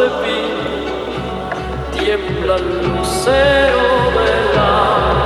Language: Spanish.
de vino, tiembla el lucero del alma.